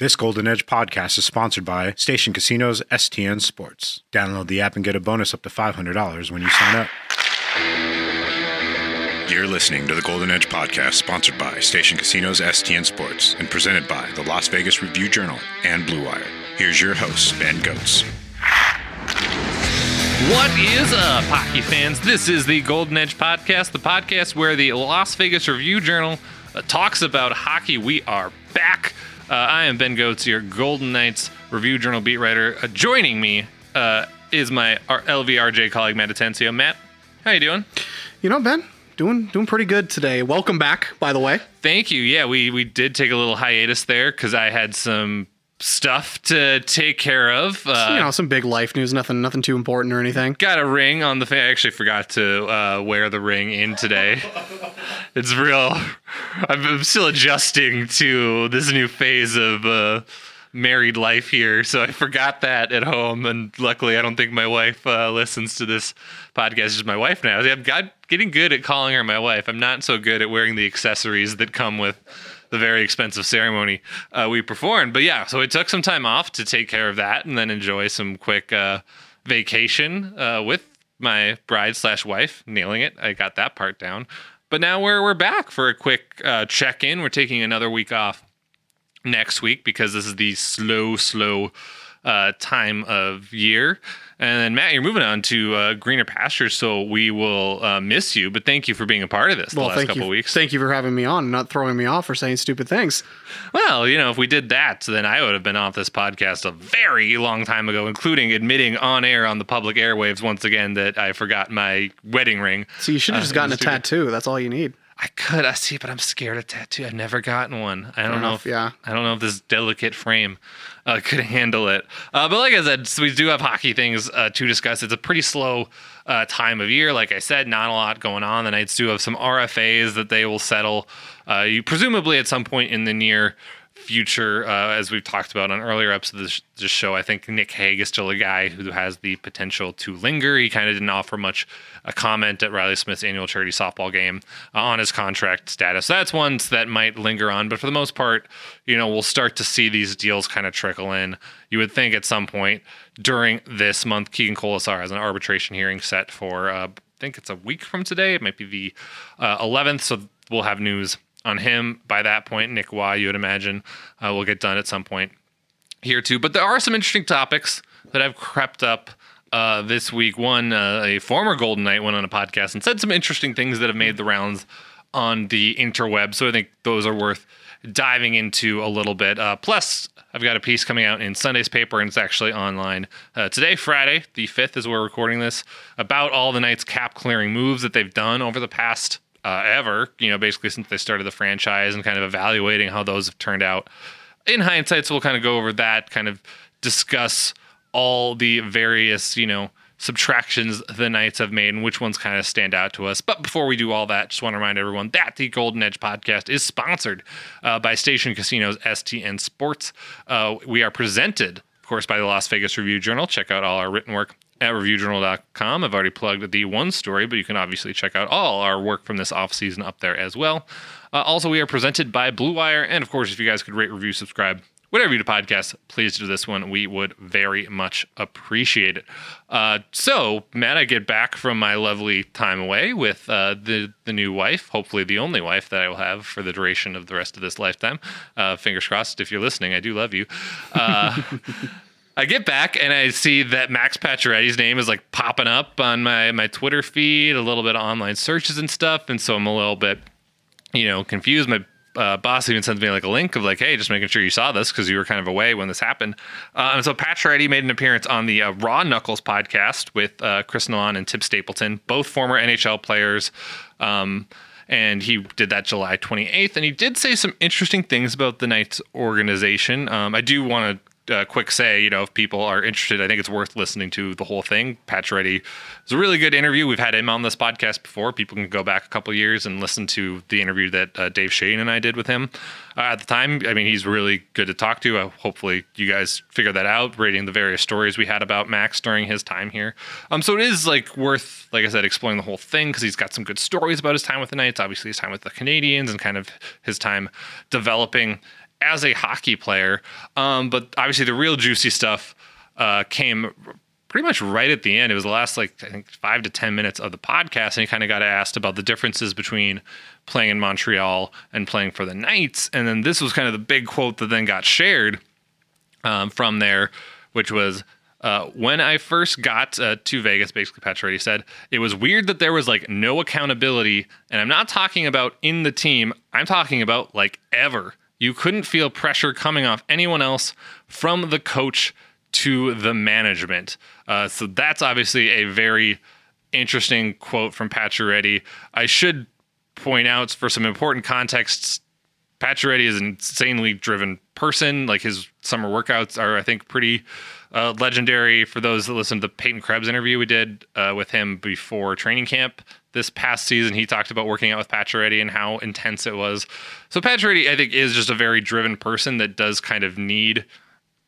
This Golden Edge podcast is sponsored by Station Casinos STN Sports. Download the app and get a bonus up to $500 when you sign up. You're listening to the Golden Edge podcast, sponsored by Station Casinos STN Sports and presented by the Las Vegas Review Journal and Blue Wire. Here's your host, Ben Gotz. What is up, hockey fans? This is the Golden Edge Podcast, the podcast where the Las Vegas Review Journal uh, talks about hockey. We are back. Uh, I am Ben Gotz, your Golden Knights Review Journal beat writer. Uh, joining me uh, is my R- LVRJ colleague, Matt Atencio. Matt, how you doing? You know, Ben, doing doing pretty good today. Welcome back, by the way. Thank you. Yeah, we we did take a little hiatus there because I had some stuff to take care of. Uh, you know, some big life news, nothing nothing too important or anything. got a ring on the fa- I actually forgot to uh, wear the ring in today. it's real. I'm, I'm still adjusting to this new phase of uh, married life here, so I forgot that at home. And luckily, I don't think my wife uh, listens to this podcast. She's my wife now. I'm getting good at calling her my wife. I'm not so good at wearing the accessories that come with the very expensive ceremony uh, we performed. But yeah, so I took some time off to take care of that and then enjoy some quick uh, vacation uh, with my bride slash wife. Nailing it. I got that part down. But now we're we're back for a quick uh, check in. We're taking another week off next week because this is the slow, slow uh, time of year. And then Matt, you're moving on to uh, greener pastures, so we will uh, miss you. But thank you for being a part of this the last thank couple you, weeks. Thank you for having me on, and not throwing me off or saying stupid things. Well, you know, if we did that, then I would have been off this podcast a very long time ago, including admitting on air on the public airwaves once again that I forgot my wedding ring. So you should have Uh, just gotten a tattoo. That's all you need. I could, I see, but I'm scared of tattoo. I've never gotten one. I don't know. enough, If, yeah. I don't know if this delicate frame uh, could handle it. Uh, but like I said, so we do have hockey things uh, to discuss. It's a pretty slow uh, time of year. Like I said, not a lot going on. The Knights do have some RFAs that they will settle. Uh, you presumably at some point in the near future, uh, as we've talked about on earlier episodes of this, show, I think Nick Hague is still a guy who has the potential to linger. He kind of didn't offer much a comment at Reilly Smith's annual charity softball game uh, on his contract status. That's ones that might linger on, but for the most part, you know, we'll start to see these deals kind of trickle in. You would think at some point during this month, Keegan Kolesar has an arbitration hearing set for, uh, I think it's a week from today. It might be the uh, 11th, so we'll have news on him by that point. Nick Y, you would imagine, uh, will get done at some point here too. But there are some interesting topics that have crept up uh, this week. One, uh, a former Golden Knight went on a podcast and said some interesting things that have made the rounds on the interweb. So I think those are worth diving into a little bit. Uh, plus, I've got a piece coming out in Sunday's paper, and it's actually online uh, today, Friday, the 5th, as we're recording this, about all the Knights cap clearing moves that they've done over the past uh, ever, you know, basically since they started the franchise and kind of evaluating how those have turned out in hindsight, so we'll kind of go over that, kind of discuss all the various, you know, subtractions the Knights have made and which ones kind of stand out to us. But before we do all that, just want to remind everyone that the Golden Edge podcast is sponsored uh, by Station Casinos STN Sports. Uh, we are presented, of course, by the Las Vegas Review Journal. Check out all our written work at reviewjournal.com. I've already plugged the one story, but you can obviously check out all our work from this off season up there as well. Uh, also, we are presented by Blue Wire. And of course, if you guys could rate, review, subscribe, whatever you do podcast, please do this one. We would very much appreciate it. Uh, so, Matt, I get back from my lovely time away with uh, the the new wife, hopefully the only wife that I will have for the duration of the rest of this lifetime. Uh, fingers crossed. If you're listening, I do love you. I get back and I see that Max Pacioretty's name is like popping up on my my Twitter feed, a little bit of online searches and stuff, and so I'm a little bit, you know, confused. My uh, boss even sends me like a link of like, hey, just making sure you saw this because you were kind of away when this happened. Uh, and so Pacioretty made an appearance on the uh, Raw Knuckles podcast with uh, Chris Nilan and Tim Stapleton, both former NHL players. Um, and he did that July 28th. And he did say some interesting things about the Knights organization. Um, I do want to uh, quick say, you know, if people are interested, I think it's worth listening to the whole thing. Pacioretty was a really good interview. We've had him on this podcast before. People can go back a couple years and listen to the interview that uh, Dave Schoen and I did with him uh, at the time. I mean, he's really good to talk to. Uh, hopefully, you guys figure that out, rating the various stories we had about Max during his time here. Um, so it is like worth, like I said, exploring the whole thing because he's got some good stories about his time with the Knights. Obviously, his time with the Canadiens and kind of his time developing as a hockey player. Um, but obviously, the real juicy stuff uh, came pretty much right at the end. It was the last like I think five to ten minutes of the podcast, and he kind of got asked about the differences between playing in Montreal and playing for the Knights. And then this was kind of the big quote that then got shared um, from there, which was. Uh, when I first got uh, to Vegas, basically, Pacioretty said it was weird that there was like no accountability, and I'm not talking about in the team. I'm talking about like ever. You couldn't feel pressure coming off anyone else from the coach to the management. Uh, so that's obviously a very interesting quote from Pacioretty. I should point out for some important contexts, Pacioretty is an insanely driven person. Like his summer workouts are, I think, pretty uh, legendary. For those that listened to the Peyton Krebs interview we did uh, with him before training camp this past season, he talked about working out with Pacioretty and how intense it was. So Pacioretty, I think, is just a very driven person that does kind of need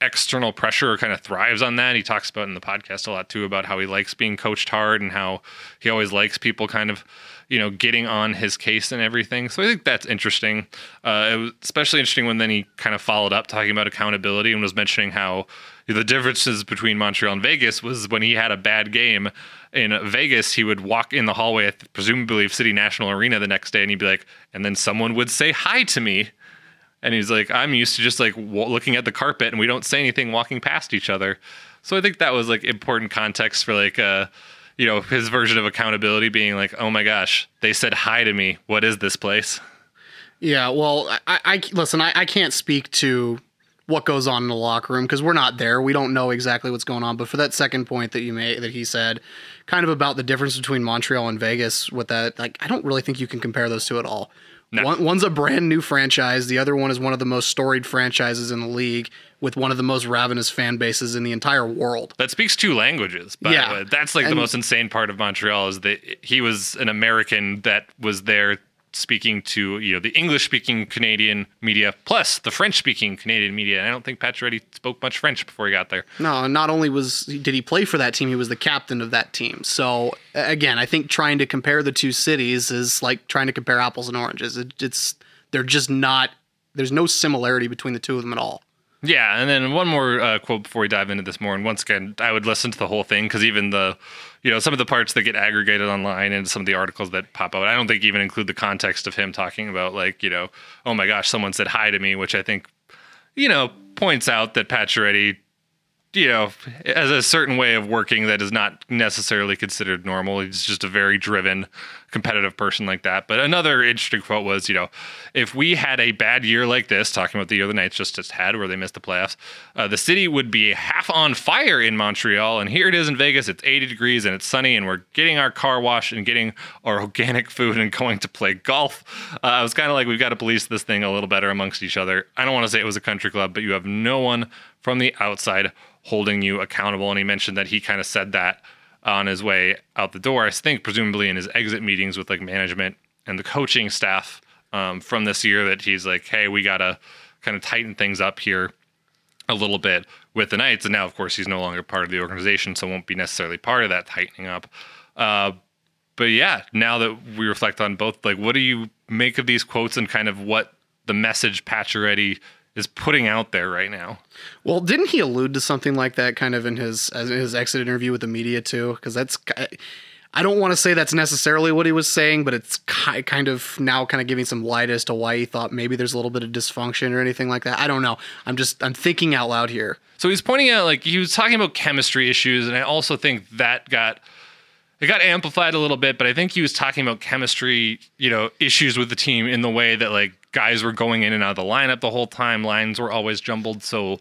external pressure or kind of thrives on that. He talks about in the podcast a lot too about how he likes being coached hard and how he always likes people kind of, you know, getting on his case and everything. So I think that's interesting. Uh, it was especially interesting when then he kind of followed up talking about accountability and was mentioning how the differences between Montreal and Vegas was when he had a bad game in Vegas, he would walk in the hallway at presumably City National Arena the next day and he'd be like, and then someone would say hi to me and he's like, I'm used to just like w- looking at the carpet and we don't say anything walking past each other. So I think that was like important context for like, uh, you know, his version of accountability being like, oh my gosh, they said hi to me. What is this place? Yeah, well, I, I listen. I, I can't speak to what goes on in the locker room because we're not there. We don't know exactly what's going on. But for that second point that you made, that he said, kind of about the difference between Montreal and Vegas, with that, like, I don't really think you can compare those two at all. No. One, one's a brand new franchise. The other one is one of the most storied franchises in the league with one of the most ravenous fan bases in the entire world. That speaks two languages. By yeah. the way. That's like and, the most insane part of Montreal is that he was an American that was there speaking to you know the English speaking Canadian media plus the French speaking Canadian media. And I don't think Pacioretty spoke much French before he got there. No, not only was did he play for that team, he was the captain of that team. So again, I think trying to compare the two cities is like trying to compare apples and oranges. It, it's they're just not. There's no similarity between the two of them at all. Yeah, and then one more uh, quote before we dive into this more. And once again, I would listen to the whole thing because even the, you know, some of the parts that get aggregated online and some of the articles that pop out, I don't think even include the context of him talking about like, you know, oh my gosh, someone said hi to me, which I think, you know, points out that Pacioretty you know, has a certain way of working that is not necessarily considered normal. He's just a very driven, competitive person like that. But another interesting quote was, you know, if we had a bad year like this, talking about the year the Knights just, just had where they missed the playoffs, uh, the city would be half on fire in Montreal. And here it is in Vegas. It's 80 degrees and it's sunny, and we're getting our car washed and getting our organic food and going to play golf. Uh, I was kind of like, we've got to police this thing a little better amongst each other. I don't want to say it was a country club, but you have no one from the outside holding you accountable. And he mentioned that he kind of said that on his way out the door. I think presumably in his exit meetings with like management and the coaching staff um, from this year that he's like, hey, we gotta kind of tighten things up here a little bit with the Knights. And now, of course, he's no longer part of the organization, so won't be necessarily part of that tightening up. Uh, but yeah, now that we reflect on both, like, what do you make of these quotes and kind of what the message Pacioretty is putting out there right now. Well, didn't he allude to something like that kind of in his his exit interview with the media too? Because that's I don't want to say that's necessarily what he was saying, but it's kind of now kind of giving some light as to why he thought maybe there's a little bit of dysfunction or anything like that. I don't know. I'm just I'm thinking out loud here. So he's pointing out like he was talking about chemistry issues, and I also think that got it got amplified a little bit, but I think he was talking about chemistry, you know, issues with the team in the way that like guys were going in and out of the lineup the whole time. Lines were always jumbled, so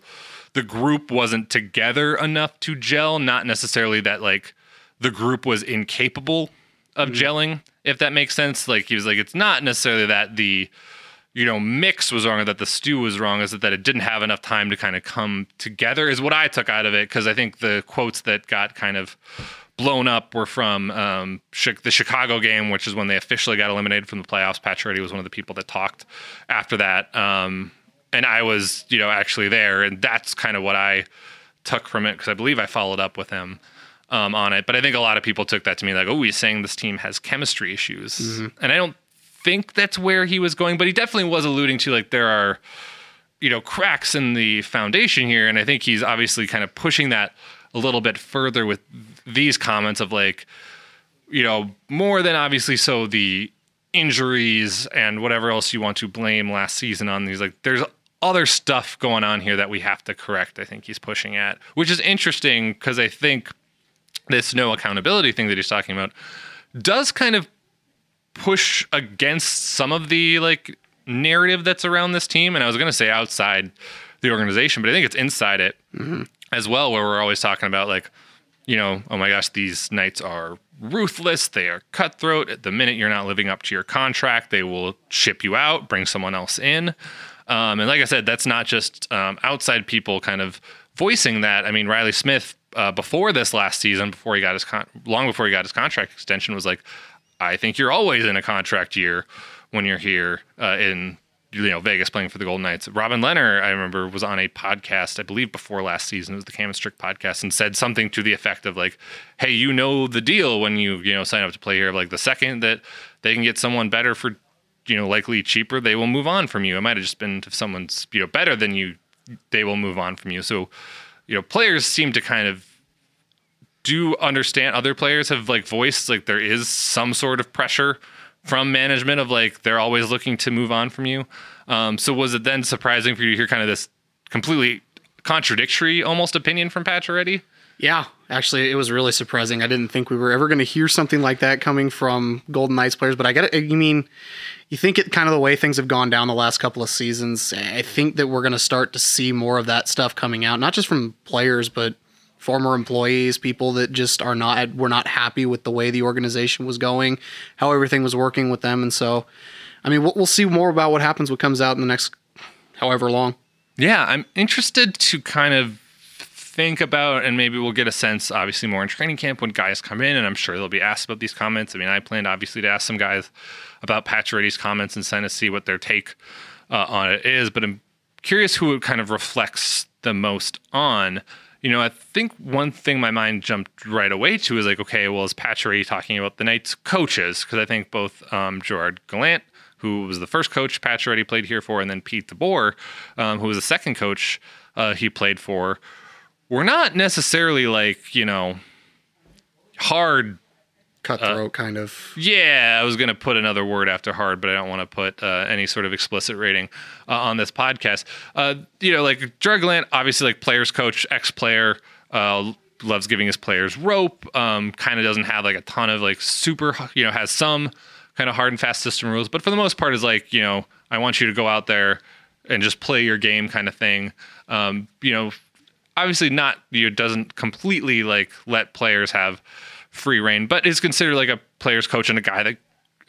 the group wasn't together enough to gel. Not necessarily that like the group was incapable of mm-hmm. gelling, if that makes sense. Like he was like, it's not necessarily that the you know mix was wrong or that the stew was wrong. Is it that it didn't have enough time to kind of come together? Is what I took out of it because I think the quotes that got kind of blown up were from um, the Chicago game, which is when they officially got eliminated from the playoffs. Pat Pacioretty was one of the people that talked after that, um, and I was, you know, actually there, and that's kind of what I took from it because I believe I followed up with him um, on it. But I think a lot of people took that to me like, oh, he's saying this team has chemistry issues, mm-hmm. and I don't think that's where he was going, but he definitely was alluding to like there are you know cracks in the foundation here, and I think he's obviously kind of pushing that a little bit further with these comments of like, you know, more than obviously so the injuries and whatever else you want to blame last season on these. Like, there's other stuff going on here that we have to correct. I think he's pushing at, which is interesting because I think this no accountability thing that he's talking about does kind of push against some of the like narrative that's around this team. And I was going to say outside the organization, but I think it's inside it mm-hmm. as well, where we're always talking about like, you know, oh my gosh, these Knights are ruthless. They are cutthroat. At the minute you're not living up to your contract, they will ship you out, bring someone else in. Um, and like I said, that's not just um, outside people kind of voicing that. I mean, Reilly Smith uh, before this last season, before he got his con- long before he got his contract extension, was like, I think you're always in a contract year when you're here uh, in you know Vegas playing for the Golden Knights. Robin Lehner, I remember, was on a podcast, I believe before last season, it was the Cam Strick podcast, and said something to the effect of like, "Hey, you know the deal when you you know sign up to play here. Like the second that they can get someone better for you know likely cheaper, they will move on from you. It might have just been if someone's you know better than you, they will move on from you. So you know players seem to kind of do understand other players have like voiced like there is some sort of pressure from management of like they're always looking to move on from you. Um, so was it then surprising for you to hear kind of this completely contradictory almost opinion from Pacioretty? Yeah, actually, it was really surprising. I didn't think we were ever going to hear something like that coming from Golden Knights players. But I got it. You mean you think it kind of the way things have gone down the last couple of seasons? I think that we're going to start to see more of that stuff coming out, not just from players, but former employees, people that just are not were not happy with the way the organization was going, how everything was working with them, and so, I mean, we'll, we'll see more about what happens, what comes out in the next however long. Yeah, I'm interested to kind of think about, and maybe we'll get a sense, obviously, more in training camp when guys come in, and I'm sure they'll be asked about these comments. I mean, I planned obviously to ask some guys about Pacioretty's comments and kind of see what their take uh, on it is, but I'm curious who it kind of reflects the most on you know, I think one thing my mind jumped right away to is like, okay, well, is Pacioretty talking about the Knights coaches? Because I think both um, Gerard Gallant, who was the first coach Pacioretty played here for, and then Pete DeBoer, um, who was the second coach uh, he played for, were not necessarily like, you know, hard cutthroat uh, kind of. Yeah, I was going to put another word after hard, but I don't want to put uh, any sort of explicit rating uh, on this podcast. Uh, you know, like Turk Gallant, obviously like players coach, ex player, uh, loves giving his players rope. Um, kind of doesn't have like a ton of like super, you know, has some kind of hard and fast system rules, but for the most part is like, you know, I want you to go out there and just play your game kind of thing. Um, you know, obviously not, you know, doesn't completely like let players have free reign, but is considered like a player's coach and a guy that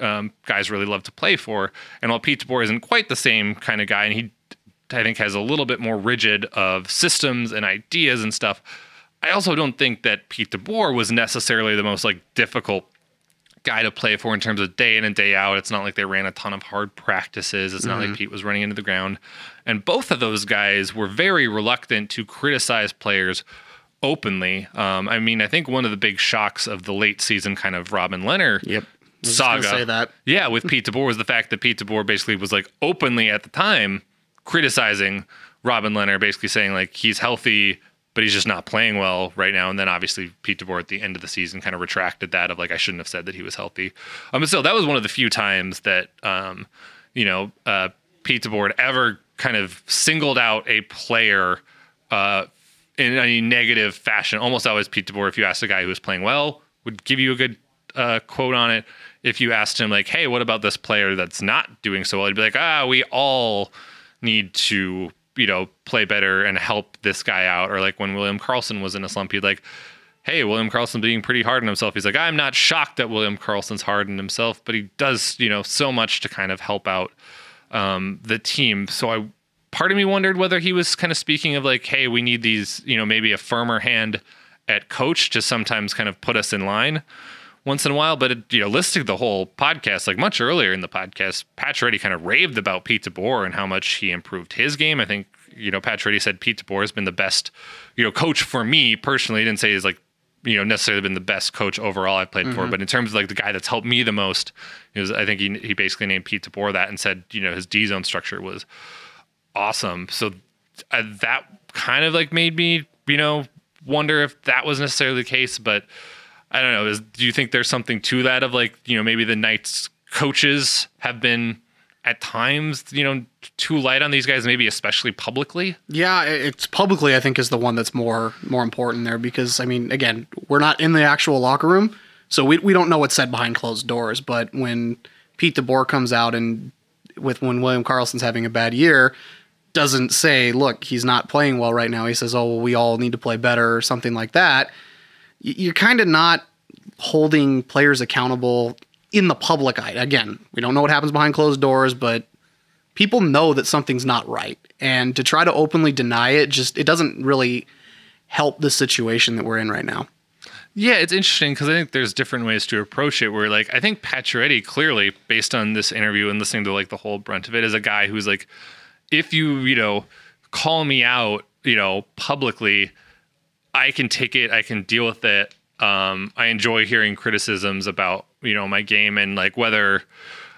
um, guys really love to play for. And while Pete DeBoer isn't quite the same kind of guy, and he I think has a little bit more rigid of systems and ideas and stuff. I also don't think that Pete DeBoer was necessarily the most like difficult guy to play for in terms of day in and day out. It's not like they ran a ton of hard practices. It's mm-hmm. not like mm-hmm. Pete was running into the ground. And both of those guys were very reluctant to criticize players openly. Um, I mean, I think one of the big shocks of the late season kind of Robin Lehner yep. saga. Say that. Yeah, with Pete DeBoer was the fact that Pete DeBoer basically was like openly at the time criticizing Robin Lehner, basically saying like he's healthy, but he's just not playing well right now. And then obviously Pete DeBoer at the end of the season kind of retracted that of like I shouldn't have said that he was healthy. Um, but still, that was one of the few times that um, you know uh, Pete DeBoer ever kind of singled out a player uh, in a negative fashion. Almost always Pete DeBoer, if you asked a guy who was playing well, would give you a good uh, quote on it. If you asked him like, "Hey, what about this player that's not doing so well?" He'd be like, "Ah, we all need to, you know, play better and help this guy out." Or like when William Karlsson was in a slump, he'd like, "Hey, William Karlsson being pretty hard on himself." He's like, "I'm not shocked that William Karlsson's hard on himself, but he does, you know, so much to kind of help out um, the team." So I part of me wondered whether he was kind of speaking of like, hey, we need these, you know, maybe a firmer hand at coach to sometimes kind of put us in line once in a while. But it, you know, listening to the whole podcast, like much earlier in the podcast, Pacioretty kind of raved about Pete DeBoer and how much he improved his game. I think you know Pacioretty said Pete DeBoer has been the best, you know, coach for me personally. He didn't say he's like you know necessarily been the best coach overall I've played mm-hmm. for, but in terms of like the guy that's helped me the most, was I think he he basically named Pete DeBoer that and said you know his D zone structure was awesome. So uh, that kind of like made me, you know, wonder if that was necessarily the case. But I don't know. Is, do you think there's something to that of like, you know, maybe the Knights coaches have been at times, you know, too light on these guys, maybe especially publicly? Yeah, it's publicly I think is the one that's more more important there because I mean, again, we're not in the actual locker room, so we we don't know what's said behind closed doors. But when Pete DeBoer comes out and with when William Karlsson's having a bad year, doesn't say, look, he's not playing well right now. He says, oh, well, we all need to play better or something like that. You're kind of not holding players accountable in the public eye. Again, we don't know what happens behind closed doors, but people know that something's not right. And to try to openly deny it just it doesn't really help the situation that we're in right now. Yeah, it's interesting because I think there's different ways to approach it. Where like I think Pacioretty clearly, based on this interview and listening to like the whole brunt of it, is a guy who's like, if you you know call me out, you know publicly, I can take it, I can deal with it. Um, I enjoy hearing criticisms about you know my game and like whether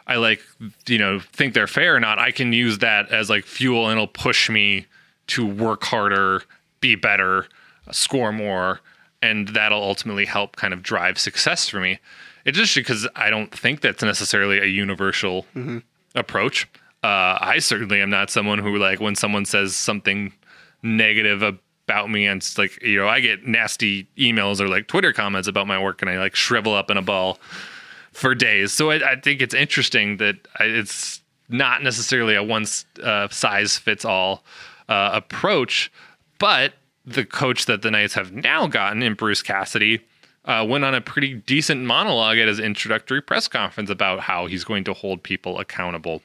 I like you know think they're fair or not. I can use that as like fuel and it'll push me to work harder, be better, score more and that'll ultimately help kind of drive success for me. It's just because I don't think that's necessarily a universal mm-hmm. approach. Uh, I certainly am not someone who like when someone says something negative about me and it's like you know I get nasty emails or like Twitter comments about my work and I like shrivel up in a ball for days. So I, I think it's interesting that it's not necessarily a one uh, size fits all uh, approach, but the coach that the Knights have now gotten in Bruce Cassidy uh, went on a pretty decent monologue at his introductory press conference about how he's going to hold people accountable.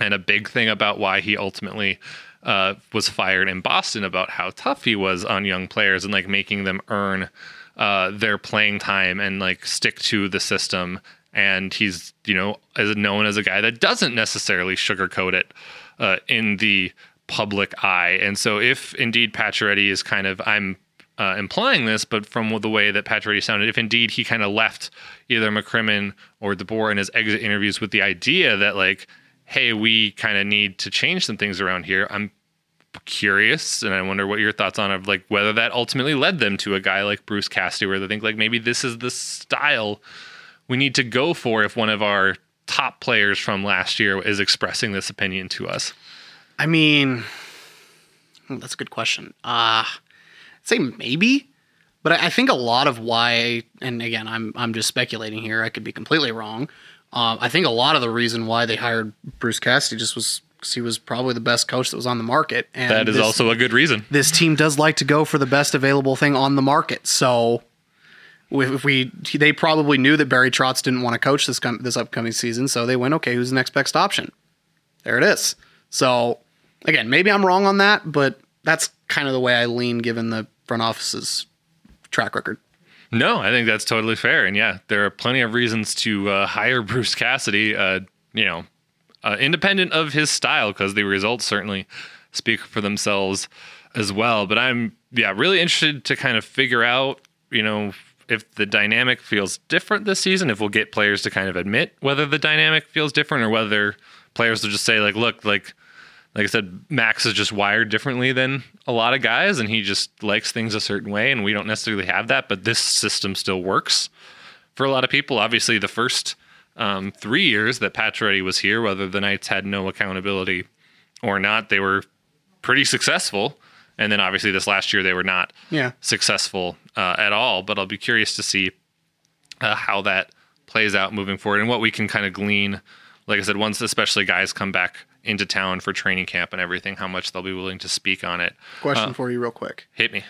And a big thing about why he ultimately uh, was fired in Boston about how tough he was on young players and like making them earn uh, their playing time and like stick to the system. And he's, you know, as known as a guy that doesn't necessarily sugarcoat it uh, in the public eye. And so, if indeed Pacioretty is kind of, I'm uh, implying this, but from the way that Pacioretty sounded, if indeed he kind of left either McCrimmon or DeBoer in his exit interviews with the idea that, like, hey, we kind of need to change some things around here, I'm curious and I wonder what your thoughts on of like whether that ultimately led them to a guy like Bruce Cassidy where they think like maybe this is the style we need to go for if one of our top players from last year is expressing this opinion to us. I mean, hmm, that's a good question. Uh, I'd say maybe, but I, I, think a lot of why, and again, I'm I'm just speculating here. I could be completely wrong. Uh, I think a lot of the reason why they hired Bruce Cassidy just was because he was probably the best coach that was on the market. And that is this, also a good reason. This team does like to go for the best available thing on the market. So if we they probably knew that Barry Trotz didn't want to coach this com- this upcoming season, so they went, okay, who's the next best option? There it is. So again, maybe I'm wrong on that, but that's kind of the way I lean given the front office's track record. No, I think that's totally fair. And yeah, there are plenty of reasons to uh, hire Bruce Cassidy, uh, you know, uh, independent of his style, because the results certainly speak for themselves as well. But I'm, yeah, really interested to kind of figure out, you know, if the dynamic feels different this season, if we'll get players to kind of admit whether the dynamic feels different or whether players will just say, like, look, like, like I said, Max is just wired differently than a lot of guys, and he just likes things a certain way, and we don't necessarily have that. But this system still works for a lot of people. Obviously, the first um, three years that Pacioretty was here, whether the Knights had no accountability or not, they were pretty successful. And then obviously this last year they were not yeah. successful uh, at all. But I'll be curious to see uh, how that plays out moving forward and what we can kind of glean. Like I said, once especially guys come back into town for training camp and everything, how much they'll be willing to speak on it. Question uh, for you, real quick. Hit me.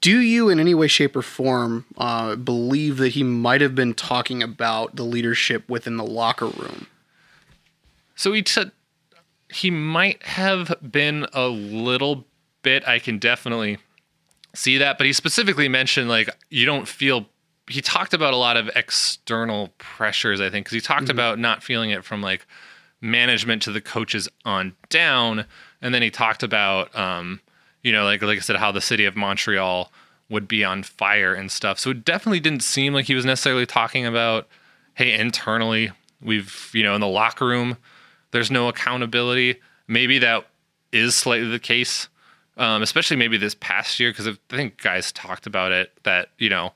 Do you, in any way, shape, or form, uh, believe that he might have been talking about the leadership within the locker room? So he said he might have been a little bit. I can definitely see that, but he specifically mentioned like you don't feel. He talked about a lot of external pressures. I think because he talked mm-hmm. about not feeling it from like management to the coaches on down. And then he talked about, um, you know, like like I said, how the city of Montreal would be on fire and stuff. So it definitely didn't seem like he was necessarily talking about, hey, internally, we've, you know, in the locker room, there's no accountability. Maybe that is slightly the case, um, especially maybe this past year, because I think guys talked about it that, you know,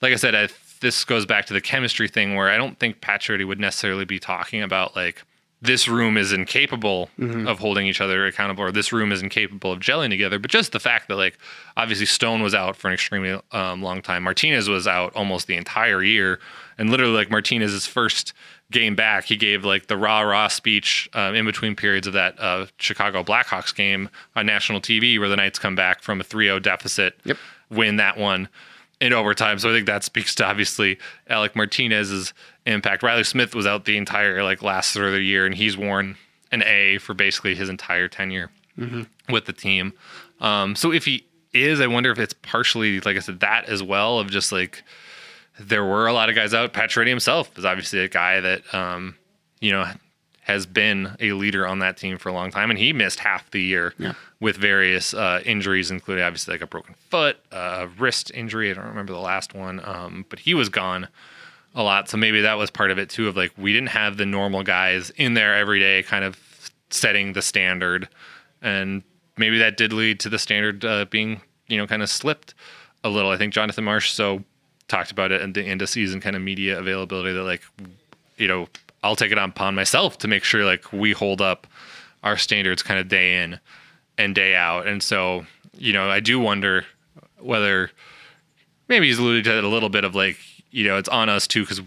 like I said, I, this goes back to the chemistry thing where I don't think Pacioretty would necessarily be talking about like, this room is incapable Mm-hmm. of holding each other accountable, or this room is incapable of gelling together. But just the fact that, like, obviously Stone was out for an extremely um, long time, Martinez was out almost the entire year, and literally, like Martinez's first game back, he gave like the rah rah speech um, in between periods of that uh, Chicago Blackhawks game on national TV, where the Knights come back from a 3-0 deficit, Yep. win that one in overtime. So I think that speaks to obviously Alec Martinez's impact. Reilly Smith was out the entire like last third of the year, and he's worn an A for basically his entire tenure with the team. Um, so if he is, I wonder if it's partially like I said that as well of just like there were a lot of guys out. Pacioretty himself is obviously a guy that um, you know has been a leader on that team for a long time, and he missed half the year with various uh, injuries, including obviously like a broken foot, a wrist injury. I don't remember the last one, um, but he was gone a lot. So maybe that was part of it too. Of like we didn't have the normal guys in there every day, kind of setting the standard, and maybe that did lead to the standard uh, being you know kind of slipped a little. I think Jonathan Marchessault talked about it in the end of season kind of media availability that like you know I'll take it on upon myself to make sure like we hold up our standards kind of day in and day out. And so you know I do wonder whether maybe he's alluded to it a little bit of like you know it's on us too because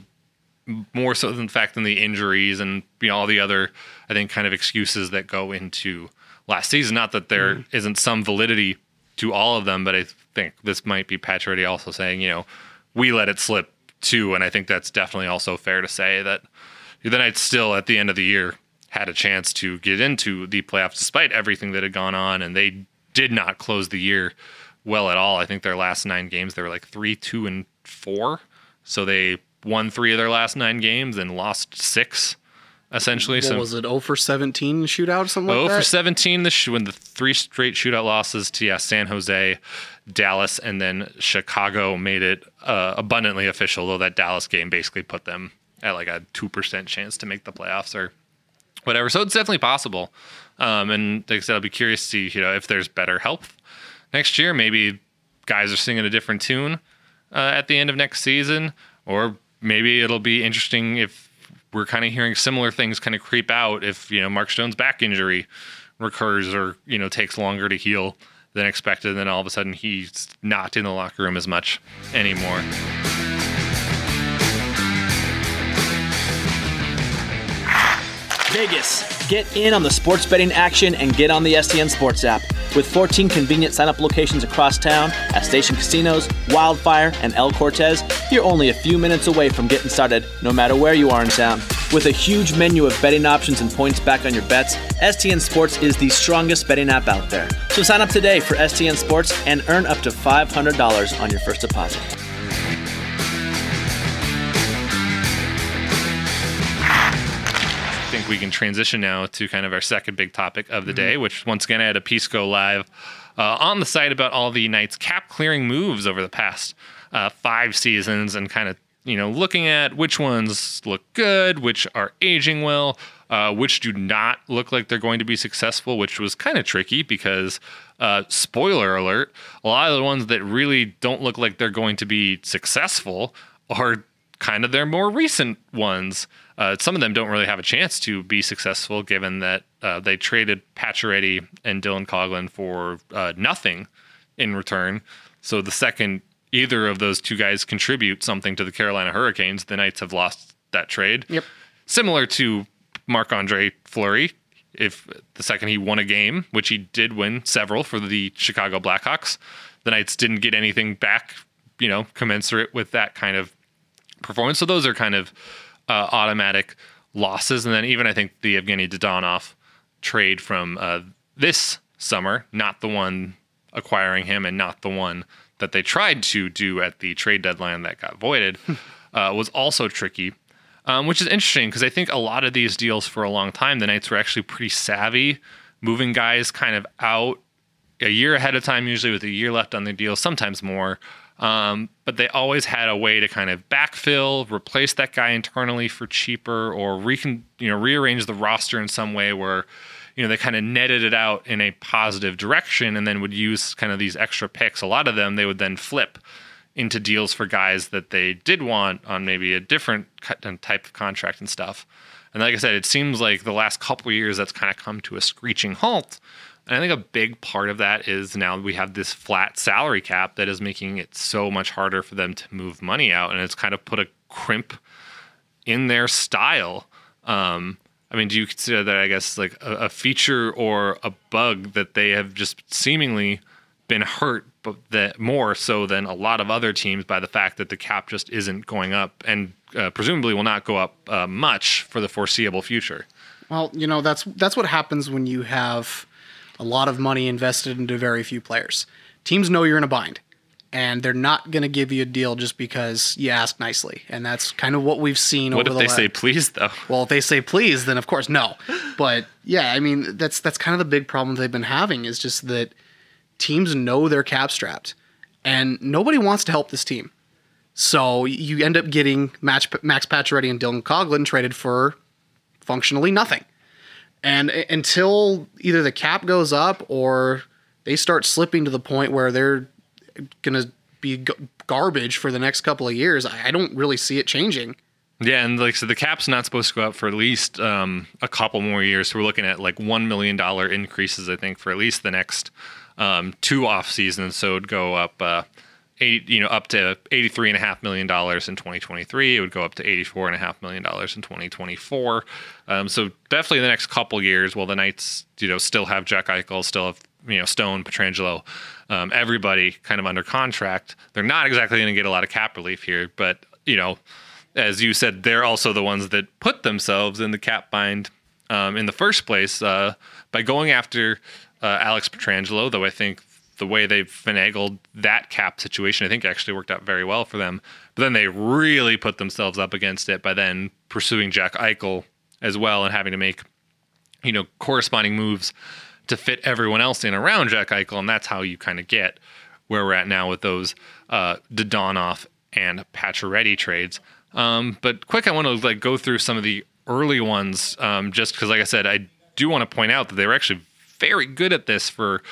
more so than the fact than the injuries and you know all the other I think kind of excuses that go into last season. Not that there mm-hmm. not some validity to all of them, but I think this might be Pacioretty also saying you know we let it slip too, and I think that's definitely also fair to say that the Knights still at the end of the year had a chance to get into the playoffs despite everything that had gone on, and they did not close the year well at all. I think their last nine games they were like three, two, and four. So they won three of their last nine games and lost six, essentially. What so was it? 0 for 17 shootout or something like that? for 17 the sh- when the three straight shootout losses to yeah, San Jose, Dallas, and then Chicago made it uh, abundantly official. Though that Dallas game basically put them at like a two percent chance to make the playoffs or whatever. So it's definitely possible. Um, and like I said, I'll be curious to see you know if there's better health next year. Maybe guys are singing a different tune uh, at the end of next season, or maybe it'll be interesting if we're kind of hearing similar things kind of creep out if you know Mark Stone's back injury recurs or you know takes longer to heal than expected, and then all of a sudden he's not in the locker room as much anymore. Vegas. Get in on the sports betting action and get on the STN Sports app. With 14 convenient sign up locations across town at Station Casinos, Wildfire, and El Cortez, you're only a few minutes away from getting started no matter where you are in town. With a huge menu of betting options and points back on your bets, STN Sports is the strongest betting app out there. So sign up today for STN Sports and earn up to $500 on your first deposit. Think we can transition now to kind of our second big topic of the day, which once again I had a piece go live uh, on the site about all the Knights cap clearing moves over the past uh, five seasons and kind of you know looking at which ones look good, which are aging well, uh, which do not look like they're going to be successful, which was kind of tricky because uh, spoiler alert, a lot of the ones that really don't look like they're going to be successful are kind of their more recent ones. Uh, some of them don't really have a chance to be successful, given that uh, they traded Pacioretty and Dylan Coghlan for uh, nothing in return. So the second either of those two guys contribute something to the Carolina Hurricanes, the Knights have lost that trade. Yep. Similar to Marc Andre Fleury, if the second he won a game, which he did win several for the Chicago Blackhawks, the Knights didn't get anything back, you know, commensurate with that kind of performance. So those are kind of uh, automatic losses. And then even I think the Evgeny Dadonov trade from uh, this summer, not the one acquiring him and not the one that they tried to do at the trade deadline that got voided, uh, was also tricky. Um, which is interesting because I think a lot of these deals for a long time, the Knights were actually pretty savvy, moving guys kind of out a year ahead of time, usually with a year left on the deal, sometimes more. Um, but they always had a way to kind of backfill, replace that guy internally for cheaper, or recon, you know, rearrange the roster in some way where, you know, they kind of netted it out in a positive direction and then would use kind of these extra picks. A lot of them they would then flip into deals for guys that they did want on maybe a different type of contract and stuff. And like I said, it seems like the last couple years that's kind of come to a screeching halt. And I think a big part of that is now we have this flat salary cap that is making it so much harder for them to move money out. And it's kind of put a crimp in their style. Um, I mean, do you consider that, I guess, like a, a feature or a bug that they have just seemingly been hurt but that more so than a lot of other teams by the fact that the cap just isn't going up and uh, presumably will not go up uh, much for the foreseeable future. Well, you know that's that's what happens when you have a lot of money invested into very few players. Teams know you're in a bind, and they're not going to give you a deal just because you ask nicely. And that's kind of what we've seen. What if the they la- say please though? Well, if they say please, then of course no. But yeah, I mean that's that's kind of the big problem they've been having is just that teams know they're cap strapped, and nobody wants to help this team. So you end up getting Max, Max Pacioretty and Dylan Coghlan traded for functionally nothing. And until either the cap goes up or they start slipping to the point where they're going to be garbage for the next couple of years, I don't really see it changing. Yeah, and like so, the cap's not supposed to go up for at least um, a couple more years. So we're looking at like one million dollar increases, I think, for at least the next um, two off seasons. So it'd go up, uh, eight, you know, up to eighty-three and a half million dollars in 2023. It would go up to eighty-four and a half million dollars in 2024. Um, so definitely the next couple years, while the Knights, you know, still have Jack Eichel, still have you know Stone, Pietrangelo, um, everybody kind of under contract. They're not exactly going to get a lot of cap relief here, but you know, as you said, they're also the ones that put themselves in the cap bind um, in the first place uh, by going after uh, Alex Pietrangelo, though I think the way they've finagled that cap situation, I think actually worked out very well for them. But then they really put themselves up against it by then pursuing Jack Eichel as well and having to make, you know, corresponding moves to fit everyone else in around Jack Eichel. And that's how you kind of get where we're at now with those uh, Dadonov and Pacioretty trades. Um, but quick, I want to like go through some of the early ones, um, just because, like I said, I do want to point out that they were actually very good at this for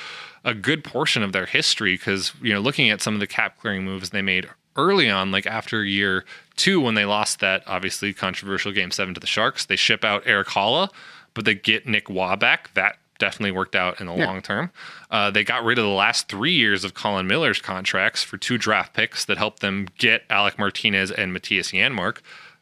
a good portion of their history because you know looking at some of the cap clearing moves they made early on like after year two when they lost that obviously controversial game seven to the sharks they ship out Erik haula but they get nick roy back. That definitely worked out in the yeah. long term. Uh, they got rid of the last three years of colin miller's contracts for two draft picks that helped them get alec martinez and Mattias janmark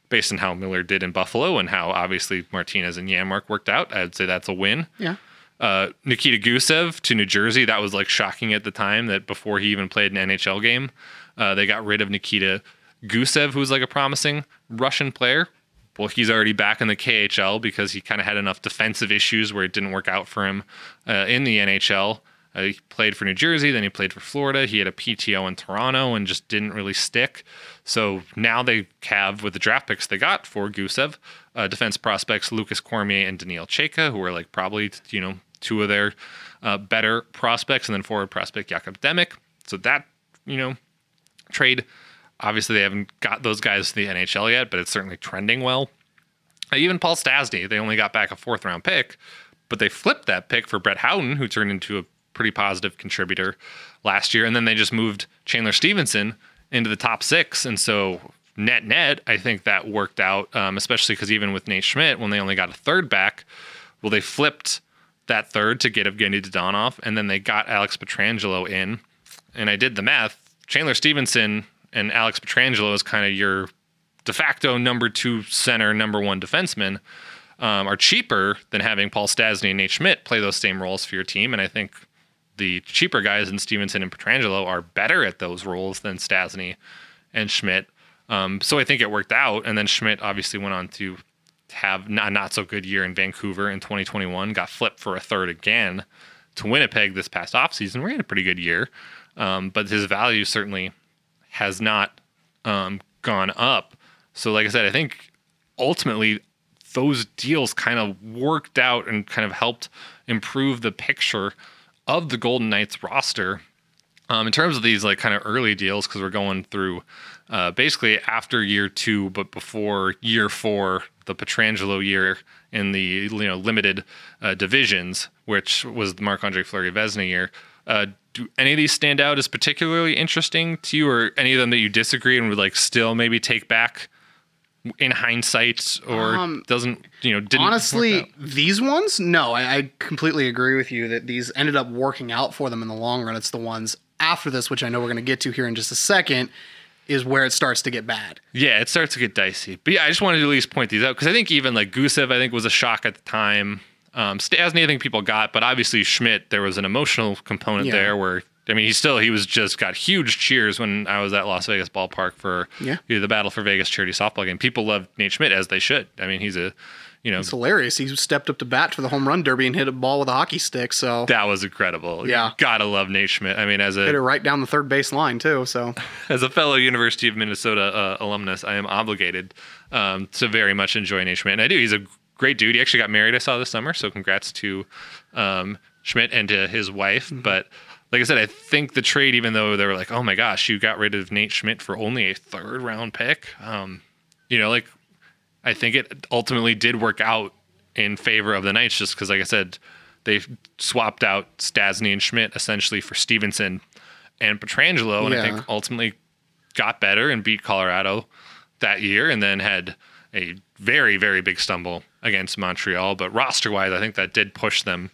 based on how miller did in buffalo and how obviously martinez and Janmark worked out. I'd say that's a win. Yeah uh, Nikita Gusev to New Jersey. That was like shocking at the time that before he even played an NHL game, uh, they got rid of Nikita Gusev, who was like a promising Russian player. Well, he's already back in the KHL because he kind of had enough defensive issues where it didn't work out for him uh, in the NHL. Uh, he played for New Jersey, then he played for Florida. He had a PTO in Toronto and just didn't really stick. So now they have, with the draft picks they got for Gusev, uh, defense prospects Lukas Cormier and Daniil Chayka, who are like probably, you know, two of their uh, better prospects, and then forward prospect Jakub Demek. So that, you know, trade, obviously they haven't got those guys to the NHL yet, but it's certainly trending well. Uh, even Paul Stastny, they only got back a fourth round pick, but they flipped that pick for Brett Howden, who turned into a pretty positive contributor last year. And then they just moved Chandler Stephenson into the top six. And so net net, I think that worked out, um, especially because even with Nate Schmidt, when they only got a third back, well, they flipped that third to get Evgeny Dadonov, and then they got Alex Pietrangelo in. And I did the math. Chandler Stephenson and Alex Pietrangelo is kind of your de facto number two center, number one defenseman. Um, are cheaper than having Paul Stastny and Nate Schmidt play those same roles for your team. And I think the cheaper guys in Stephenson and Pietrangelo are better at those roles than Stastny and Schmidt. Um, so I think it worked out. And then Schmidt obviously went on to have not, not so good year in Vancouver in 2021, got flipped for a third again to Winnipeg this past offseason, he had a pretty good year. Um, but his value certainly has not um, gone up. So, like I said, I think ultimately those deals kind of worked out and kind of helped improve the picture of the Golden Knights roster Um, in terms of these like kind of early deals, because we're going through uh, basically after year two, but before year four, the Pietrangelo year in the you know limited uh, divisions, which was the Marc Andre Fleury Vezina year. Uh, do any of these stand out as particularly interesting to you, or any of them that you disagree and would like still maybe take back in hindsight, or doesn't you know didn't Honestly, these ones, no, I, I completely agree with you that these ended up working out for them in the long run. It's the ones after this, which I know we're going to get to here in just a second, is where it starts to get bad. Yeah, it starts to get dicey. But yeah, I just wanted to at least point these out because I think even like Gusev, I think was a shock at the time. Um, Stastny, I think people got, but obviously Schmidt, there was an emotional component Yeah. there where I mean, he still he was just got huge cheers when I was at Las Vegas ballpark for Yeah. you know, the Battle for Vegas charity softball game. People love Nate Schmidt as they should. I mean, he's a you know It's hilarious. He stepped up to bat for the home run derby and hit a ball with a hockey stick. So that was incredible. Yeah. Gotta love Nate Schmidt. I mean, as a hit it right down the third base line too. So as a fellow University of Minnesota uh, alumnus, I am obligated um, to very much enjoy Nate Schmidt. And I do. He's a great dude. He actually got married, I saw this summer. So congrats to um, Schmidt and to his wife. But like I said, I think the trade, even though they were like, oh my gosh, you got rid of Nate Schmidt for only a third round pick, um, you know, like I think it ultimately did work out in favor of the Knights just because, like I said, they swapped out Stastny and Schmidt essentially for Stephenson and Pietrangelo, and I think ultimately got better and beat Colorado that year, and then had a very very big stumble against Montreal. But roster wise, I think that did push them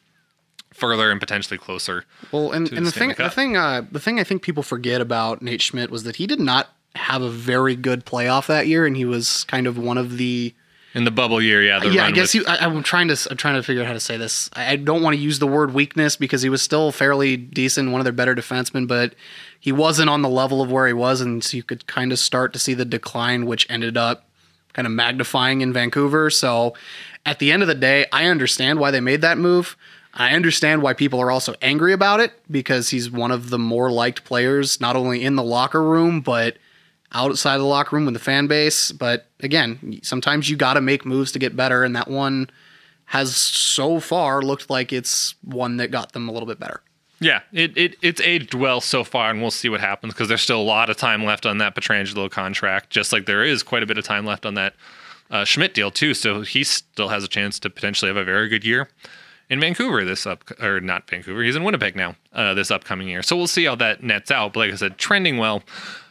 further and potentially closer. well, and, and the the thing, Stanley the thing, uh, the thing I think people forget about Nate Schmidt was that he did not have a very good playoff that year, and he was kind of one of the In the bubble year, yeah, the yeah, I guess with- you. I, I'm trying to. I'm trying to figure out how to say this. I, I don't want to use the word weakness because he was still fairly decent, one of their better defensemen, but he wasn't on the level of where he was, and so you could kind of start to see the decline, which ended up kind of magnifying in Vancouver. So, at the end of the day, I understand why they made that move. I understand why people are also angry about it because he's one of the more liked players, not only in the locker room but outside of the locker room with the fan base. But again, sometimes you got to make moves to get better, and that one has so far looked like it's one that got them a little bit better. Yeah, it, it it's aged well so far, and we'll see what happens because there's still a lot of time left on that Pietrangelo contract, just like there is quite a bit of time left on that uh, Schmidt deal too. So he still has a chance to potentially have a very good year in Vancouver this up or not Vancouver. He's in Winnipeg now uh, this upcoming year. So we'll see how that nets out. But like I said, trending well.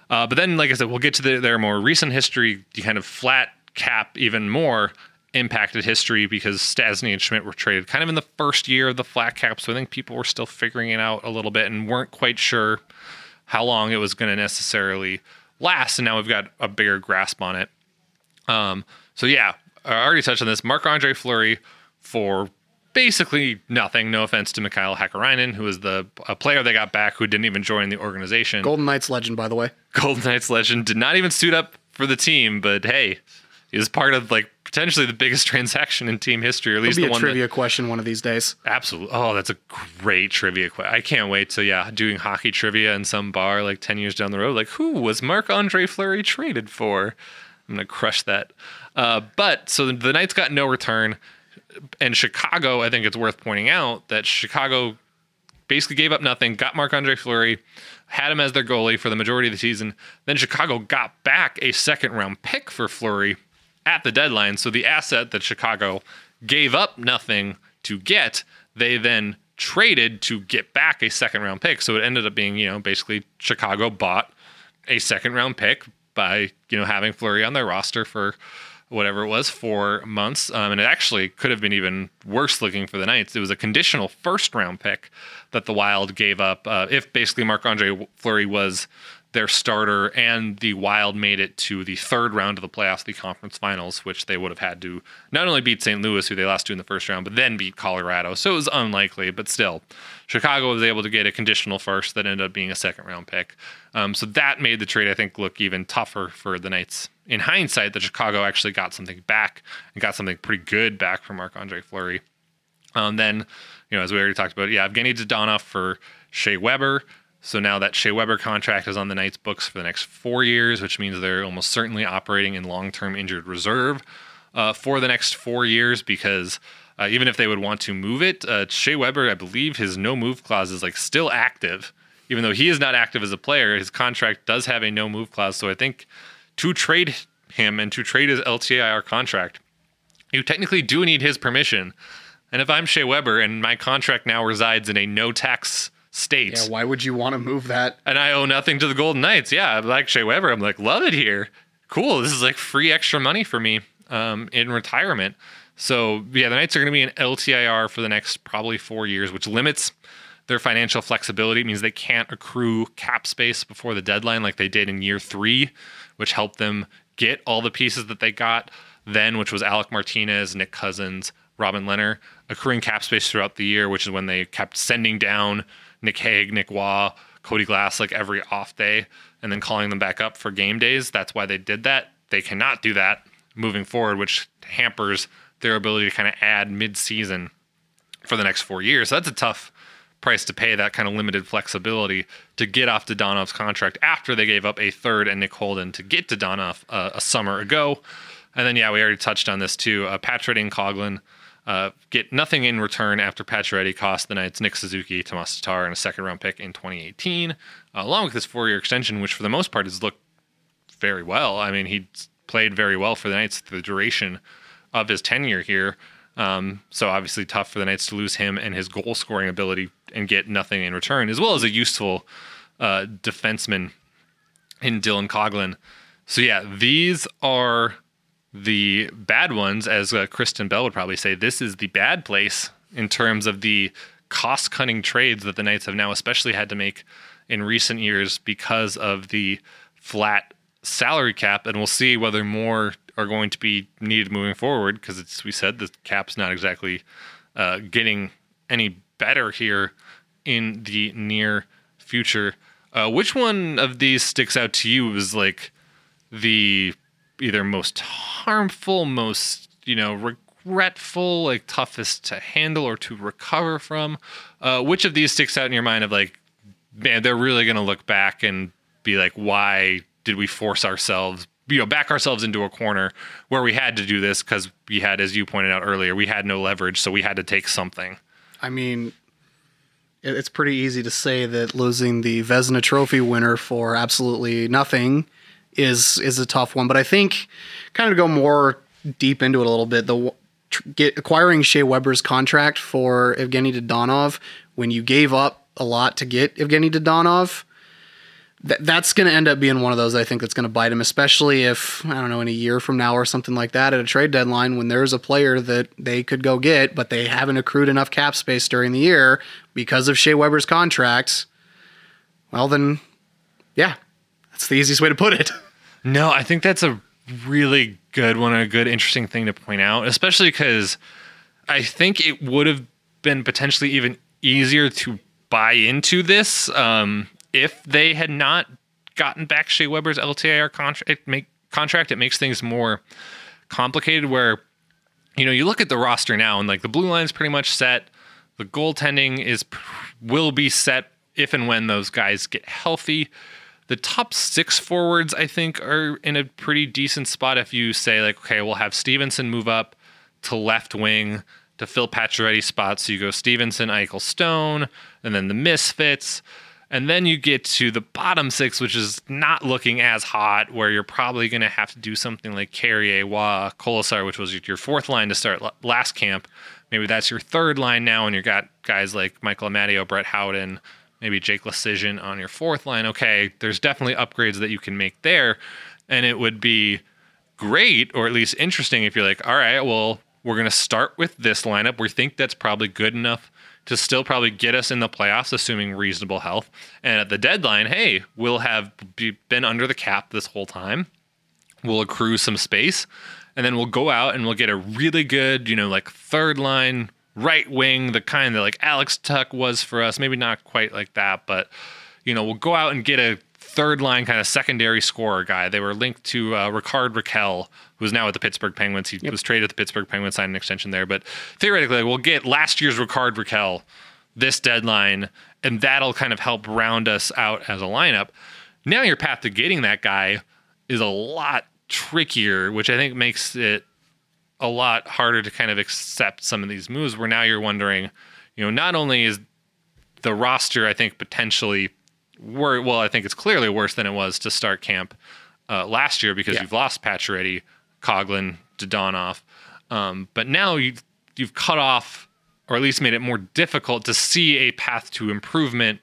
Uh, but then, like I said, we'll get to the, their more recent history, the kind of flat cap even more impacted history because Stastny and Schmidt were traded kind of in the first year of the flat cap. So I think people were still figuring it out a little bit and weren't quite sure how long it was going to necessarily last. And now we've got a bigger grasp on it. Um, so yeah, I already touched on this. Marc Andre Fleury for basically nothing. No offense to Mikael Hakkarainen, who was the a player they got back who didn't even join the organization. Golden Knights legend, by the way. Golden Knights legend did not even suit up for the team, but hey, he was part of like potentially the biggest transaction in team history, or at It'll least be the a one trivia question one of these days. absolutely. Oh, that's a great trivia question. I can't wait to yeah doing hockey trivia in some bar like ten years down the road. Like who was Marc Andre Fleury traded for? I'm gonna crush that. Uh, but so the, the Knights got no return, and Chicago. I think it's worth pointing out that Chicago basically gave up nothing, got Marc Andre Fleury, had him as their goalie for the majority of the season. Then Chicago got back a second round pick for Fleury at the deadline. So the asset that Chicago gave up nothing to get, they then traded to get back a second round pick. So it ended up being, you know, basically Chicago bought a second round pick by, you know, having Fleury on their roster for whatever it was, four months. Um, and it actually could have been even worse looking for the Knights. It was a conditional first round pick that the Wild gave up uh, if basically Marc Andre Fleury was their starter and the Wild made it to the third round of the playoffs, the conference finals, which they would have had to not only beat St. Louis, who they lost to in the first round, but then beat Colorado. So it was unlikely, but still, Chicago was able to get a conditional first that ended up being a second round pick. Um, so that made the trade, I think, look even tougher for the Knights. In hindsight, that Chicago actually got something back and got something pretty good back from Marc Andre Fleury. Um, then, you know, as we already talked about, yeah, Evgeny Dadonov for Shea Weber. So now that Shea Weber contract is on the Knights books for the next four years, which means they're almost certainly operating in long-term injured reserve uh, for the next four years because uh, even if they would want to move it, uh, Shea Weber, I believe his no move clause is like still active even though he is not active as a player, his contract does have a no move clause. So I think to trade him and to trade his LTIR contract, you technically do need his permission. And if I'm Shea Weber and my contract now resides in a no tax state, Yeah, why would you want to move that? and I owe nothing to the Golden Knights. Yeah, I'm like Shea Weber. I'm like, love it here. Cool. This is like free extra money for me um, in retirement. So yeah, the Knights are going to be in LTIR for the next probably four years, which limits their financial flexibility. It means they can't accrue cap space before the deadline like they did in year three, which helped them get all the pieces that they got then, which was Alec Martinez, Nick Cousins, Robin Lehner, accruing cap space throughout the year, which is when they kept sending down Nick Hague, Nick Roy, Cody Glass like every off day and then calling them back up for game days. That's why they did that. They cannot do that moving forward, which hampers their ability to kind of add mid-season for the next four years. So that's a tough price to pay, that kind of limited flexibility to get off Dadonov's contract after they gave up a third and Nick Holden to get to Donov uh, a summer ago. And then, yeah, we already touched on this too. Uh, and Coghlan uh, get nothing in return after Pacioretty cost the Knights Nick Suzuki, Tomas Tatar, and a second round pick in 2018, uh, along with this four year extension, which for the most part has looked very well. I mean, he played very well for the Knights the duration of his tenure here. Um, so obviously tough for the Knights to lose him and his goal scoring ability and get nothing in return, as well as a useful uh, defenseman in Dylan Coghlan. So yeah, these are the bad ones, as uh, Kristen Bell would probably say. This is the bad place in terms of the cost cutting trades that the Knights have now especially had to make in recent years because of the flat salary cap, and we'll see whether more are going to be needed moving forward because it's we said the cap's not exactly uh, getting any better here in the near future. Uh, which one of these sticks out to you as like the either most harmful, most you know regretful, like toughest to handle or to recover from? Uh, which of these sticks out in your mind of like, man, they're really gonna look back and be like, why did we force ourselves you know back ourselves into a corner where we had to do this because we had as you pointed out earlier we had no leverage so we had to take something I mean, it's pretty easy to say that losing the Vezina Trophy winner for absolutely nothing is is a tough one. But I think kind of go more deep into it a little bit, the get acquiring Shea Weber's contract for Evgeny Dadonov when you gave up a lot to get Evgeny Dadonov. That, that's going to end up being one of those I think that's going to bite him, especially if I don't know in a year from now or something like that at a trade deadline when there's a player that they could go get, but they haven't accrued enough cap space during the year because of Shea Weber's contract. Well, then, yeah, that's the easiest way to put it. No, I think that's a really good one, a good, interesting thing to point out, especially because I think it would have been potentially even easier to buy into this um, if they had not gotten back Shea Weber's LTIR contract. It make, contract. It makes things more complicated. Where you know you look at the roster now, and like the blue line's pretty much set. The goaltending is will be set if and when those guys get healthy the top six forwards I think are in a pretty decent spot if you say like okay we'll have Stephenson move up to left wing to fill Pacioretty's spot. So you go Stephenson Eichel Stone and then the misfits. And then you get to the bottom six which is not looking as hot where you're probably going to have to do something like Carrier Roy Kolesar which was your fourth line to start last camp. Maybe that's your third line now and you've got guys like Michael Amadio Brett Howden maybe Jake Leschyshyn on your fourth line. Okay, there's definitely upgrades that you can make there, and it would be great or at least interesting if you're like, all right, well, we're gonna start with this lineup. We think that's probably good enough to still probably get us in the playoffs, assuming reasonable health. And at the deadline, hey, we'll have be, been under the cap this whole time. We'll accrue some space, and then we'll go out and we'll get a really good, you know, like third line right wing, the kind that like Alex Tuch was for us. Maybe not quite like that, but you know, we'll go out and get a third line kind of secondary scorer guy. They were linked to uh, Rickard Rakell, who's now at the Pittsburgh Penguins. He was traded at the Pittsburgh Penguins, signed an extension there. But theoretically, we'll get last year's Rickard Rakell this deadline, and that'll kind of help round us out as a lineup. Now your path to getting that guy is a lot trickier, which I think makes it a lot harder to kind of accept some of these moves where now you're wondering, you know, not only is the roster, I think, potentially wor- well, I think it's clearly worse than it was to start camp uh, last year because Yeah. you've lost Pacioretty, Coghlan, Dadonov. Um, but now you you've cut off, or at least made it more difficult to see a path to improvement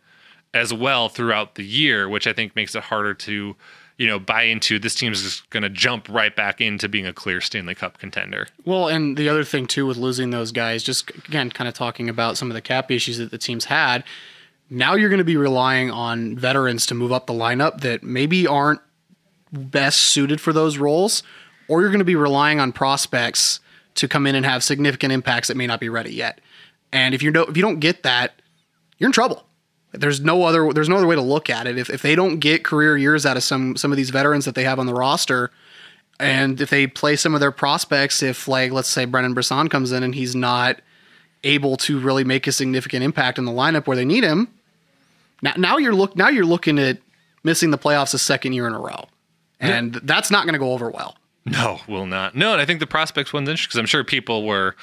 as well throughout the year, which I think makes it harder to, you know, buy into. This team's just going to jump right back into being a clear Stanley Cup contender. Well, and the other thing too with losing those guys, just again, kind of talking about some of the cap issues that the teams had. Now you're going to be relying on veterans to move up the lineup that maybe aren't best suited for those roles, or you're going to be relying on prospects to come in and have significant impacts that may not be ready yet. And if you don't, if you don't get that, you're in trouble. There's no other there's no other way to look at it. If, if they don't get career years out of some some of these veterans that they have on the roster, and if they play some of their prospects, if like let's say Brendan Brisson comes in and he's not able to really make a significant impact in the lineup where they need him, now, now you're look now you're looking at missing the playoffs a second year in a row, and that's not going to go over well. No, will not. No, and I think the prospects one's interesting because I'm sure people were,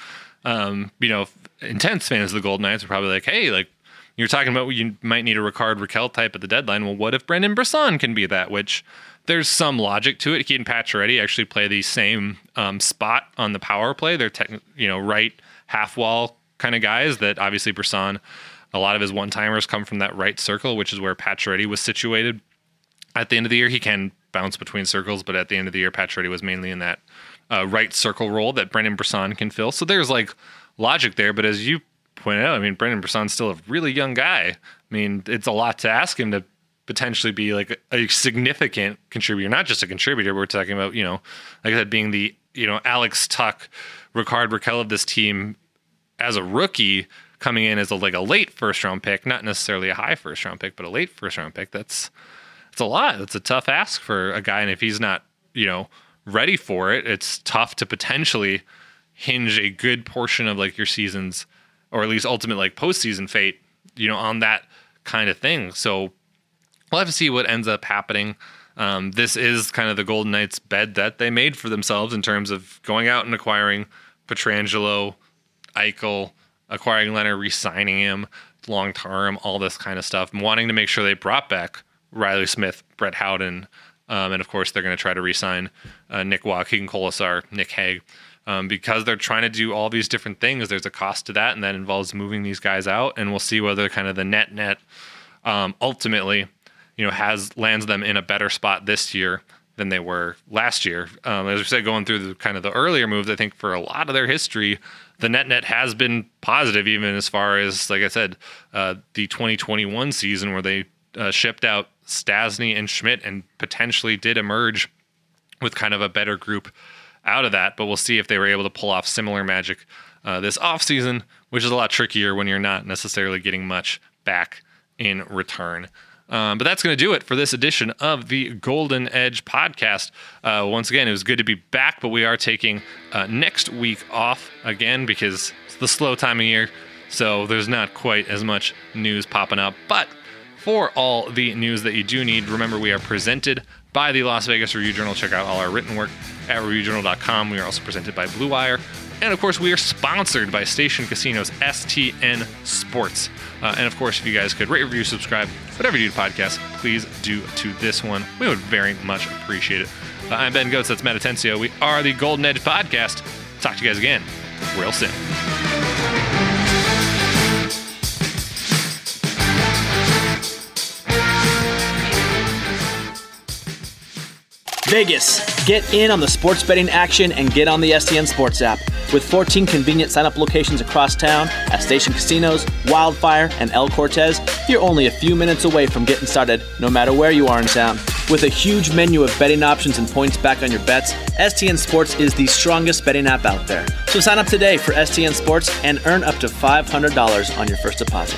um, you know, intense fans of the Golden Knights were probably like, hey, like you're talking about you might need a Rickard Rakell type at the deadline. Well, what if Brendan Brisson can be that? Which there's some logic to it. He and Pacioretty actually play the same um, spot on the power play. They're techni- you know right half wall kind of guys. That obviously Brisson, a lot of his one timers come from that right circle, which is where Pacioretty was situated at the end of the year, he can bounce between circles, but at the end of the year, Pacioretty was mainly in that uh, right circle role that Brendan Brisson can fill. So there's like logic there. But as you pointed out, I mean, Brendan Brisson's still a really young guy. I mean, it's a lot to ask him to potentially be like a, a significant contributor, not just a contributor. We're talking about, you know, like I said, being the, you know, Alex Tuch, Rickard Rakell of this team as a rookie coming in as a, like a late first round pick, not necessarily a high first round pick, but a late first round pick. That's, it's a lot. It's a tough ask for a guy, and if he's not, you know, ready for it, it's tough to potentially hinge a good portion of like your seasons, or at least ultimate like postseason fate, you know, on that kind of thing. So we'll have to see what ends up happening. Um, this is kind of the Golden Knights' bed that they made for themselves in terms of going out and acquiring Pietrangelo, Eichel, acquiring Lehner, re-signing him long term, all this kind of stuff, wanting to make sure they brought back Reilly Smith, Brett Howden, um, and of course they're going to try to re-sign uh, Nick Roy, Keegan Kolesar, Nick Hague. Um, because they're trying to do all these different things, there's a cost to that, and that involves moving these guys out. And we'll see whether kind of the net net um, ultimately, you know, has lands them in a better spot this year than they were last year. Um, as we said, going through the kind of the earlier moves, I think for a lot of their history, the net net has been positive, even as far as like I said, uh, the 2021 season where they uh, shipped out Stastny and Schmidt and potentially did emerge with kind of a better group out of that. But we'll see if they were able to pull off similar magic uh, this offseason, which is a lot trickier when you're not necessarily getting much back in return. Um, but that's going to do it for this edition of the Golden Edge podcast. Uh, once again, it was good to be back, but we are taking uh, next week off again because it's the slow time of year. So there's not quite as much news popping up. But for all the news that you do need, remember we are presented by the Las Vegas Review Journal. Check out all our written work at reviewjournal.com. We are also presented by Blue Wire. And of course, we are sponsored by Station Casinos STN Sports. Uh, and of course, if you guys could rate, review, subscribe, whatever you do to podcast, please do to this one. We would very much appreciate it. Uh, I'm Ben Gotz. That's Matt Atencio. We are the Golden Edge Podcast. Talk to you guys again real soon. Vegas, get in on the sports betting action and get on the STN Sports app. With 14 convenient sign up locations across town at Station Casinos, Wildfire, and El Cortez, you're only a few minutes away from getting started no matter where you are in town. With a huge menu of betting options and points back on your bets, STN Sports is the strongest betting app out there. So sign up today for STN Sports and earn up to $500 on your first deposit.